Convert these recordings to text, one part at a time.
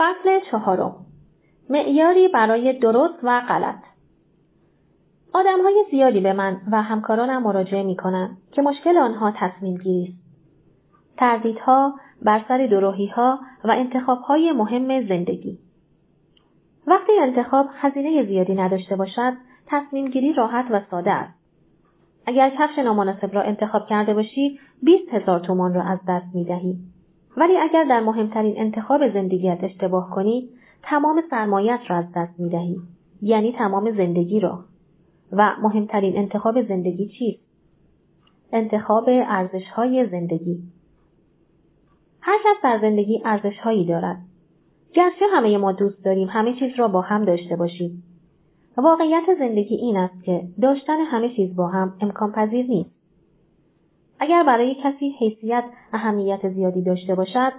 فصل چهارم معیاری برای درست و غلط آدمهای زیادی به من و همکارانم مراجعه می کنند که مشکل آنها تصمیم گیری است. تردیدها بر سر ها و انتخابهای مهم زندگی. وقتی انتخاب هزینه زیادی نداشته باشد، تصمیم گیری راحت و ساده است. اگر کفش نامناسب را انتخاب کرده باشی، 20 هزار تومان را از دست می دهی. ولی اگر در مهمترین انتخاب زندگیت اشتباه کنی، تمام سرمایت را از دست می دهی. یعنی تمام زندگی را. و مهمترین انتخاب زندگی چیست؟ انتخاب ارزشهای زندگی هر کس در زندگی ارزشهایی دارد. گرچه همه ما دوست داریم همه چیز را با هم داشته باشیم. واقعیت زندگی این است که داشتن همه چیز با هم امکان پذیر نیست. اگر برای کسی حیثیت اهمیت زیادی داشته باشد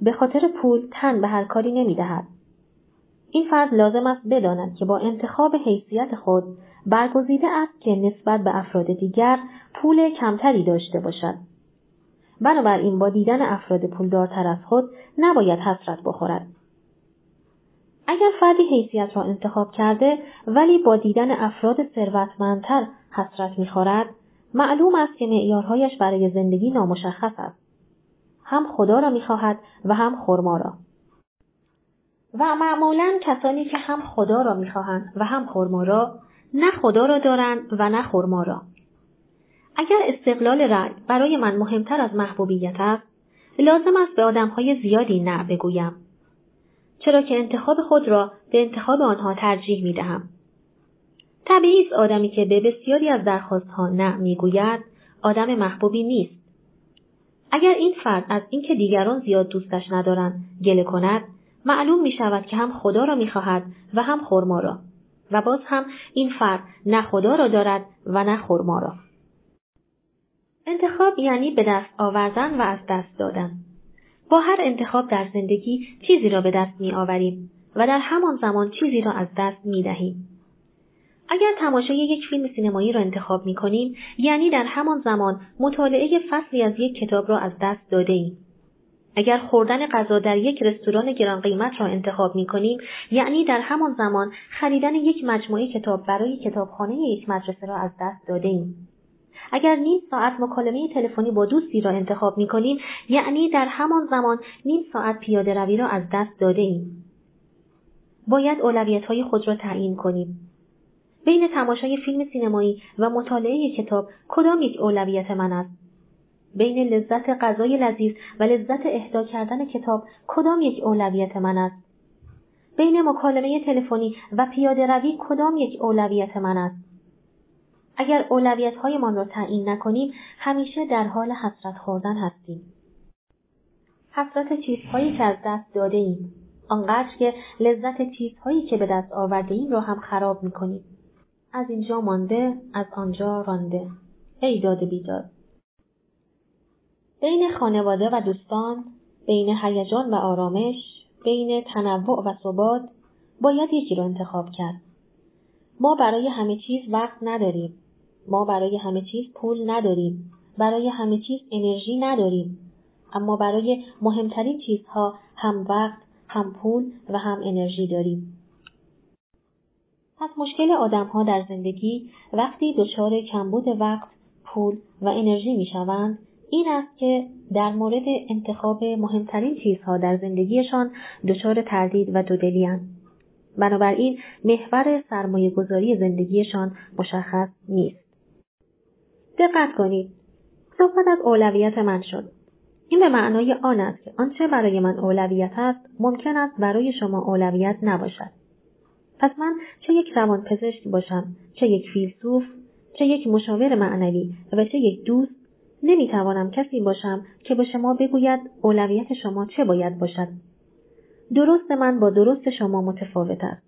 به خاطر پول تن به هر کاری نمی دهد. این فرد لازم است بداند که با انتخاب حیثیت خود برگزیده است که نسبت به افراد دیگر پول کمتری داشته باشد. بنابراین با دیدن افراد پولدارتر از خود نباید حسرت بخورد. اگر فردی حیثیت را انتخاب کرده ولی با دیدن افراد ثروتمندتر حسرت می‌خورد معلوم است که معیارهایش برای زندگی نامشخص است. هم خدا را می‌خواهد و هم خرما را. و معمولا کسانی که هم خدا را می‌خواهند و هم خرما را نه خدا را دارند و نه خرما را. اگر استقلال رأی برای من مهمتر از محبوبیت است لازم است به آدمهای زیادی نه بگویم. چرا که انتخاب خود را به انتخاب آنها ترجیح می دهم. طبیعی است آدمی که به بسیاری از درخواستها نه می‌گوید آدم محبوبی نیست. اگر این فرد از اینکه دیگران زیاد دوستش ندارند گله کند معلوم می شود که هم خدا را می خواهد و هم خرما را. و باز هم این فرد نه خدا را دارد و نه خرما را. انتخاب یعنی به دست آوردن و از دست دادن. با هر انتخاب در زندگی چیزی را به دست می آوریم و در همان زمان چیزی را از دست می دهیم. اگر تماشای یک فیلم سینمایی را انتخاب می کنیم یعنی در همان زمان مطالعه فصلی از یک کتاب را از دست داده ایم. اگر خوردن غذا در یک رستوران گران قیمت را انتخاب می کنیم یعنی در همان زمان خریدن یک مجموعه کتاب برای کتابخانه یک مدرسه را از دست داده ایم. اگر نیم ساعت مکالمه تلفنی با دوستی را انتخاب می کنیم یعنی در همان زمان نیم ساعت پیاده روی را از دست داده ایم. باید اولویت های خود را تعیین کنیم. بین تماشای فیلم سینمایی و مطالعه کتاب کدام یک اولویت من است؟ بین لذت غذای لذیذ و لذت اهدا کردن کتاب کدام یک اولویت من است؟ بین مکالمه تلفنی و پیاده روی کدام یک اولویت من است؟ اگر اولویت هایمان را تعیین نکنیم همیشه در حال حسرت خوردن هستیم. حسرت چیزهایی که از دست داده ایم. آنقدر که لذت چیزهایی که به دست آورده ایم را هم خراب می‌کنیم. از اینجا مانده از آنجا رانده. ای داد بیداد. بین خانواده و دوستان، بین هیجان و آرامش، بین تنوع و ثبات باید یکی را انتخاب کرد. ما برای همه چیز وقت نداریم. ما برای همه چیز پول نداریم. برای همه چیز انرژی نداریم. اما برای مهمترین چیزها هم وقت، هم پول و هم انرژی داریم. پس مشکل آدمها در زندگی وقتی دچار کمبود وقت، پول و انرژی می شوند این است که در مورد انتخاب مهمترین چیزها در زندگیشان دچار تردید و دودلی بنابراین محور سرمایه گذاری زندگیشان مشخص نیست. دقت کنید. صحبت از اولویت من شد. این به معنای آن است که آنچه برای من اولویت است ممکن است برای شما اولویت نباشد. پس من چه یک روان پزشک باشم، چه یک فیلسوف، چه یک مشاور معنوی و چه یک دوست نمی‌توانم کسی باشم که به شما بگوید اولویت شما چه باید باشد. درست من با درست شما متفاوت است.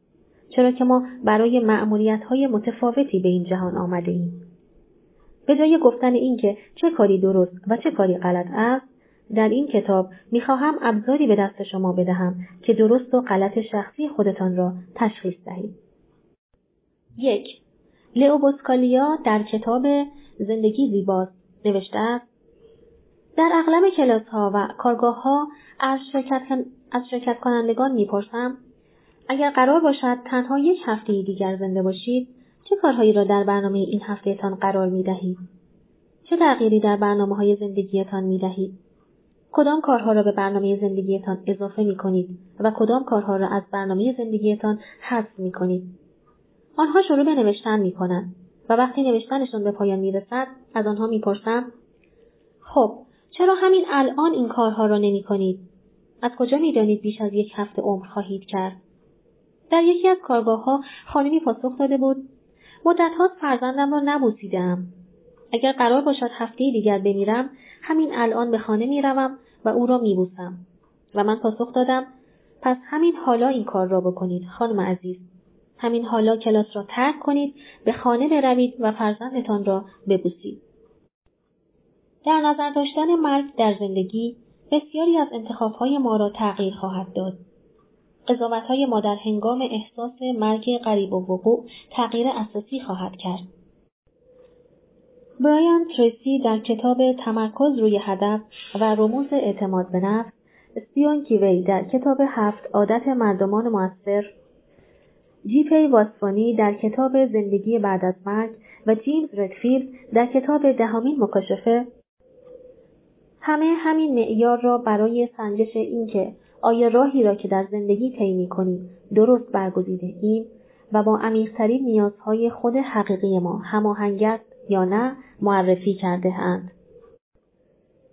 چرا که ما برای معمولیت های متفاوتی به این جهان آمده ایم. به جای گفتن اینکه چه کاری درست و چه کاری غلط است در این کتاب می‌خواهم ابزاری به دست شما بدهم که درست و غلط شخصی خودتان را تشخیص دهید. یک لئو بوسکالیا در کتاب زندگی زیباست نوشته است در اغلب کلاس ها و کارگاه ها از شرکت, از شرکت کنندگان می‌پرسم اگر قرار باشد تنها یک هفته دیگر زنده باشید چه کارهایی را در برنامه این هفتهتان قرار می دهید؟ چه تغییری در برنامه های زندگیتان می دهید؟ کدام کارها را به برنامه زندگیتان اضافه می کنید و کدام کارها را از برنامه زندگیتان حذف می کنید؟ آنها شروع به نوشتن می کنند و وقتی نوشتنشان به پایان می رسد از آنها می پرسم خب چرا همین الان این کارها را نمی کنید؟ از کجا می دانید بیش از یک هفته عمر خواهید کرد؟ در یکی از کارگاه ها خانمی پاسخ داده بود مدتها فرزندم را نبوسیدم اگر قرار باشد هفته دیگر بمیرم همین الان به خانه می‌روم و او را میبوسم. و من پاسخ دادم پس همین حالا این کار را بکنید خانم عزیز. همین حالا کلاس را ترک کنید به خانه بروید و فرزندتان را ببوسید. در نظر داشتن مرگ در زندگی بسیاری از انتخابهای ما را تغییر خواهد داد. قضاوتهای ما در هنگام احساس مرگ قریب و وقوع تغییر اساسی خواهد کرد. برایان تریسی در کتاب تمرکز روی هدف و رموز اعتماد به نفس استیون کیوی در کتاب هفت عادت مردمان موثر جیپی واسفانی در کتاب زندگی بعد از مرگ و جیمز ردفیلد در کتاب دهمین مکاشفه. همه همین معیار را برای سنجش اینکه آیا راهی را که در زندگی طی کنیم درست برگزیده ایم و با عمیقترین نیازهای خود حقیقی ما هماهنگ است یا نه معرفی کرده اند.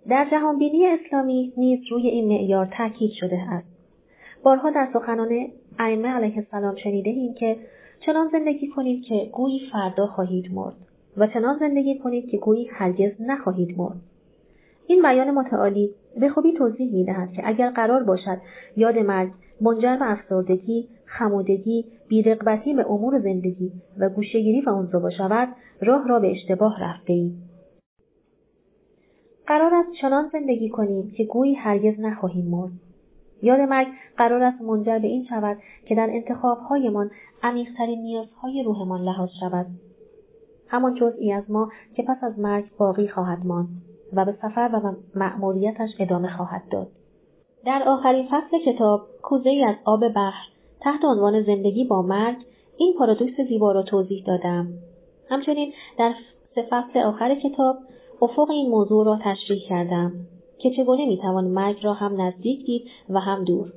در جهانبینی اسلامی نیز روی این معیار تاکید شده است. بارها در سخنان ائمه علیه السلام شنیده ایم که چنان زندگی کنید که گویی فردا خواهید مرد و چنان زندگی کنید که گویی هرگز نخواهید مرد. این بیان متعالی به خوبی توضیح می دهد که اگر قرار باشد یاد مرگ منجر به افسردگی، خمودگی، بیرغبتی به امور زندگی و گوشهگیری و عنصبا شود راه را به اشتباه رفته اید. قرار است چنان زندگی کنیم که گویی هرگز نخواهیم مرد. یاد مرگ قرار است منجر به این شود که در انتخابهایمان عمیقترین نیازهای روحمان لحاظ شود. همان جزئی از ما که پس از مرگ باقی خواهد ماند. و به سفر و مأموریتش ادامه خواهد داد. در آخرین فصل کتاب کوزه ای از آب بحر تحت عنوان زندگی با مرگ این پارادوکس زیبا را توضیح دادم. همچنین در سه فصل آخر کتاب افق این موضوع را تشریح کردم که چگونه می‌توان مرگ را هم نزدیک دید و هم دور.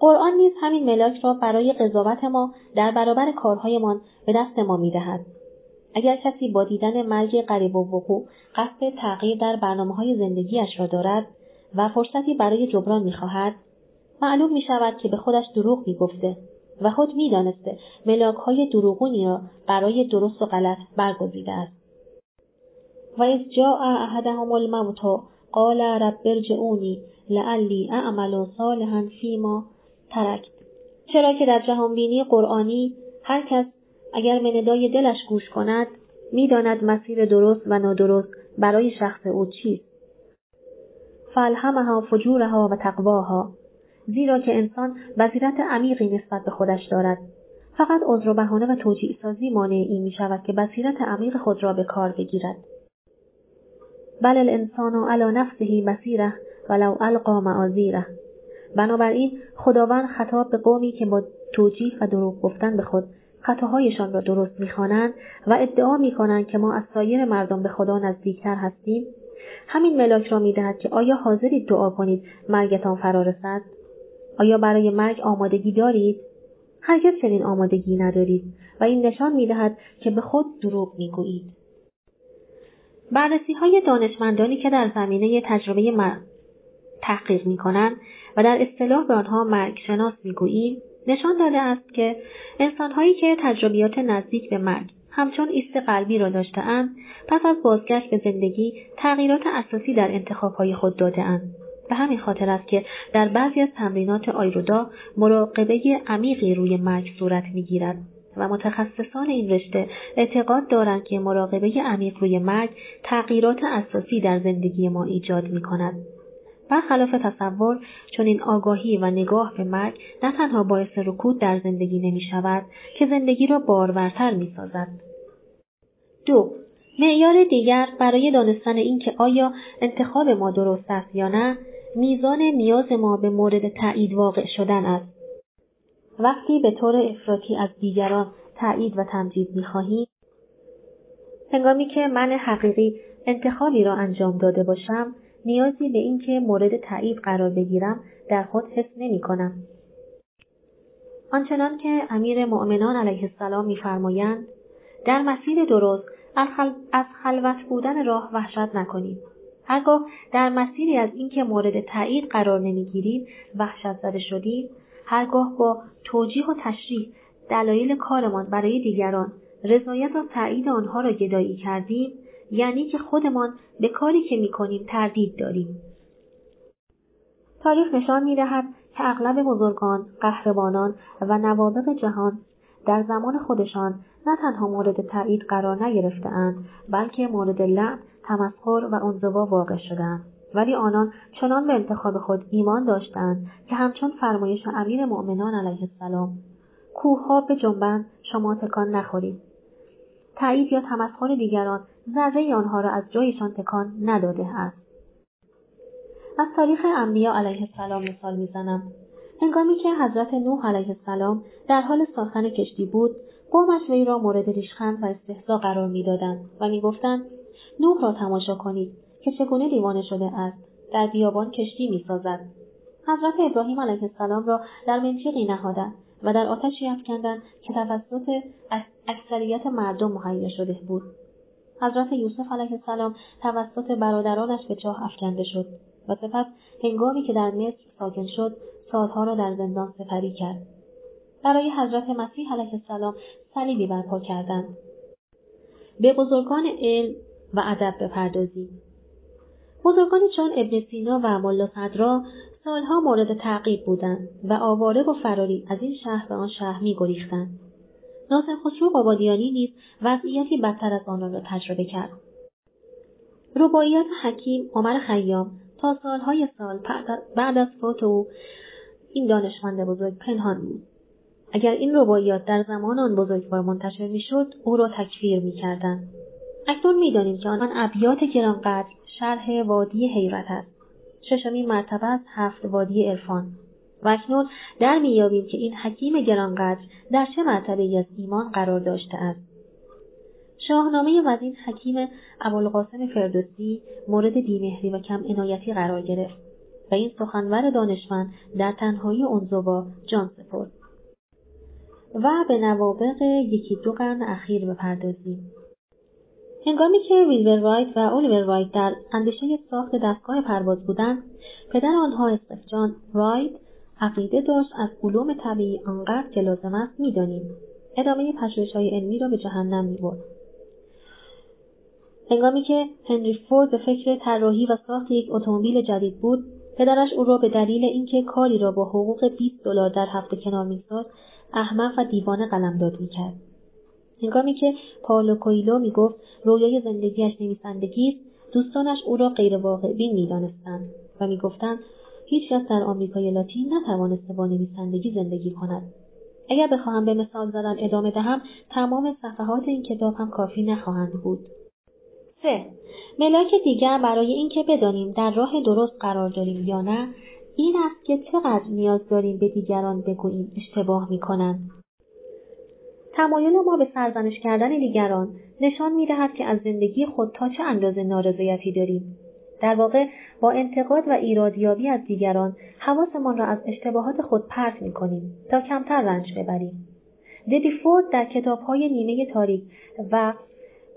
قرآن نیز همین ملاک را برای قضاوت ما در برابر کارهایمان به دست ما می‌دهد اگر کسی با دیدن مرگ قریب و وقوع قصد تغییر در برنامه های زندگیش را دارد و فرصتی برای جبران می‌خواهد معلوم می شود که به خودش دروغ می گفته و خود می دانسته دروغونی را برای درست و غلط برگزیده است. و از جاء احدهم الموت قال رب ارجعونی لعلی اعمل صالحا فیما ترکت چرا که در جهانبینی قرآنی هر کس اگر به ندای دلش گوش کند می‌داند مسیر درست و نادرست برای شخص او چیست فالهمها فجورها و تقواها زیرا که انسان بصیرت عمیقی نسبت به خودش دارد. فقط عذر و بهانه و توجیع سازی مانع این می شود که بصیرت عمیق خود را به کار بگیرد. بل الانسان علی نفسه بصیره ولو القا معاذیره. بنابراین خداوند خطاب به قومی که با توجیه و دروغ گفتن به خود خطاهایشان را درست می‌خوانند و ادعا می‌کنند که ما از سایر مردم به خدا نزدیکتر هستیم. همین ملاک را می‌دهد که آیا حاضرید دعا کنید مرگتان فرا رسد؟ آیا برای مرگ آمادگی دارید؟ هرگز چنین آمادگی ندارید و این نشان می‌دهد که به خود دروغ می‌گویید. بررسی های دانشمندانی که در زمینه تجربه مرگ تحقیق می کنند و در اصطلاح به آنها مرگ شناس می‌گوییم نشان داده است که انسانهایی که تجربیات نزدیک به مرگ همچون ایست قلبی را داشتهاند پس از بازگشت به زندگی تغییرات اساسی در انتخابهای خود دادهاند به همین خاطر است که در بعضی از تمرینات آیرودا مراقبه عمیقی روی مرگ صورت می‌گیرد و متخصصان این رشته اعتقاد دارند که مراقبه عمیق روی مرگ تغییرات اساسی در زندگی ما ایجاد می کند. برخلاف تصور چون این آگاهی و نگاه به مرگ نه تنها باعث رکود در زندگی نمی شود که زندگی را بارورتر می سازد. دو معیار دیگر برای دانستن اینکه آیا انتخاب ما درست است یا نه میزان نیاز ما به مورد تایید واقع شدن است وقتی به طور افراطی از دیگران تایید و تمجید می‌خواهیم هنگامی که من حقیقی انتخابی را انجام داده باشم نیازی به اینکه مورد تایید قرار بگیرم در خود حس نمی کنم. آنچنان که امیر مؤمنان علیه السلام میفرمایند در مسیر درست از خلوت بودن راه وحشت نکنید. هرگاه در مسیری از اینکه مورد تایید قرار نمی‌گیریم وحشت زده شدیم هرگاه با توجیه و تشریح دلایل کارمان برای دیگران رضایت و تایید آنها را گدایی کردیم یعنی که خودمان به کاری که می‌کنیم تردید داریم. تاریخ نشان می‌دهد که اغلب بزرگان قهرمانان و نوابق جهان در زمان خودشان نه تنها مورد تایید قرار نگرفتهاند بلکه مورد لعن تمسخر و انزوا واقع شدند ولی آنان چنان به انتخاب خود ایمان داشتند که همچون فرمایش امیر مؤمنان علیه السلام کوهها به جنبند شما تکان نخورید. تایید یا تمسخر دیگران ذره آنها را از جایشان تکان نداده است. از تاریخ انبیا علیه السلام مثال می‌زنم. هنگامی که حضرت نوح علیه السلام در حال ساختن کشتی بود قومش وی را مورد ریشخند و استهزا قرار می‌دادند و می‌گفتند نوح را تماشا کنید که چگونه دیوانه شده است در بیابان کشتی می‌سازد. حضرت ابراهیم علیه السلام را در منطقی نهادند و در آتشی افکندند که توسط اکثریت مردم مهیا شده بود. حضرت یوسف علیه السلام توسط برادرانش به چاه افکنده شد و سپس هنگامی که در مصر ساکن شد سالها را در زندان سپری کرد. برای حضرت مسیح علیه السلام صلیبی برپا کردند. به بزرگان علم و ادب بپردازیم. بزرگانی چون ابن سینا و ملا صدرا سالها مورد تعقیب بودند و آواره و فراری از این شهر به آن شهر میگریختند ناصر خسرو قبادیانی نیز وضعیتی بدتر از آنان را تجربه کرد. رباعیات حکیم عمر خیام تا سالهای سال بعد از فوت او این دانشمند بزرگ پنهان بود. اگر این رباعیات در زمان آن بزرگوار منتشر می‌شد او را تکفیر می‌کردند. اکنون می‌دانیم که آن ابیات گرانقدر شرح وادی حیرت است. ششمین مرتبه از هفت وادی عرفان. و اکنون در مییابیم که این حکیم گرانقدر در چه مرتبه از ایمان قرار داشته است. شاهنامه و از این حکیم ابوالقاسم فردوسی مورد بیمهری و کم عنایتی قرار گرفت. و این سخنور دانشمند در تنهایی انزوا جان سپرد. و به نوابق یکی دو قرن اخیر بپردازیم. هنگامی که ویلبر رایت و الیور رایت در اندیشه ساخت دستگاه پرواز بودند پدر آنها استفجان رایت عقیده داشت از علوم طبیعی آنقدر که لازم است می‌دانیم. ادامه های علمی را به جهنم می‌برد. هنگامی که هنری فورد به فکر طراحی و ساخت یک اتومبیل جدید بود پدرش او را به دلیل اینکه کاری را با حقوق 20 دلار در هفته کنار میساخت احمق و دیوانه قلمداد می‌کرد. هنگامی که پائولو کویلو می‌گفت رویای زندگیش نویسندگی است دوستانش او را غیرواقع بین می‌دانستند و می‌گفتند هیچکس در آمریکای لاتین نتوانسته با نویسندگی زندگی کند. اگر بخواهم به مثال زدن ادامه دهم تمام صفحات این کتاب هم کافی نخواهند بود. سه. ملاک دیگر برای اینکه بدانیم در راه درست قرار داریم یا نه این است که چقدر نیاز داریم به دیگران بگوییم اشتباه می‌کنند. تمایل ما به سرزنش کردن دیگران نشان می‌دهد که از زندگی خود تا چه اندازه نارضایتی داریم. در واقع با انتقاد و ایرادیابی از دیگران حواسمان را از اشتباهات خود پرت می‌کنیم تا کمتر رنج ببریم. دبی فورد در کتابهای نیمه تاریک و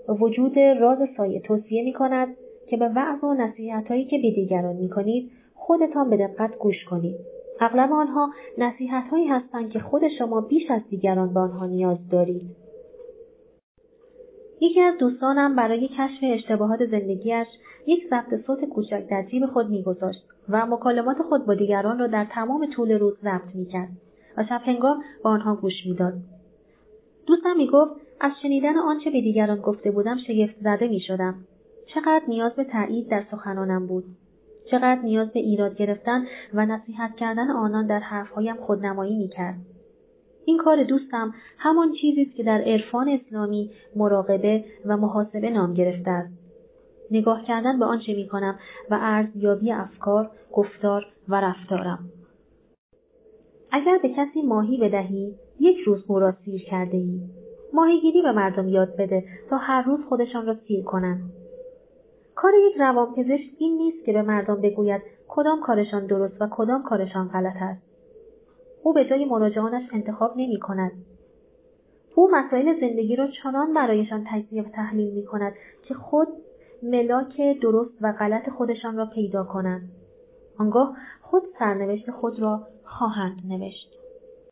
وجود راز سایه توصیه می کند که به وعظ و نصیحتهایی که به دیگران می کنید خودتان به دقت گوش کنید. اغلب آنها نصیحت هایی هستند که خود شما بیش از دیگران به آنها نیاز دارید. یکی از دوستانم برای کشف اشتباهات زندگیش یک ضبط صوت کوچک در جیب خود میگذاشت و مکالمات خود با دیگران را در تمام طول روز ضبط می‌کرد و شب هنگام با آنها گوش می‌داد دوستم می‌گفت از شنیدن آنچه به دیگران گفته بودم شگفت زده می‌شدم. چقدر نیاز به تایید در سخنانم بود. چقدر نیاز به ایراد گرفتن و نصیحت کردن آنان در حرفهایم خودنمایی می‌کرد. این کار دوستم همان چیزی است که در عرفان اسلامی مراقبه و محاسبه نام گرفته است. نگاه کردن به آنچه می‌کنم و ارزیابی افکار گفتار و رفتارم. اگر به کسی ماهی بدهی یک روز او را سیر کرده ای. ماهیگیری به مردم یاد بده تا هر روز خودشان را سیر کنند. کار یک روانپزشک این نیست که به مردم بگوید کدام کارشان درست و کدام کارشان غلط است. او به جای مراجعانش انتخاب نمی کند. او مسائل زندگی را چنان برایشان تجزیه و تحلیل می کند که خود ملاک درست و غلط خودشان را پیدا کنند. آنگاه خود سرنوشت خود را خواهند نوشت.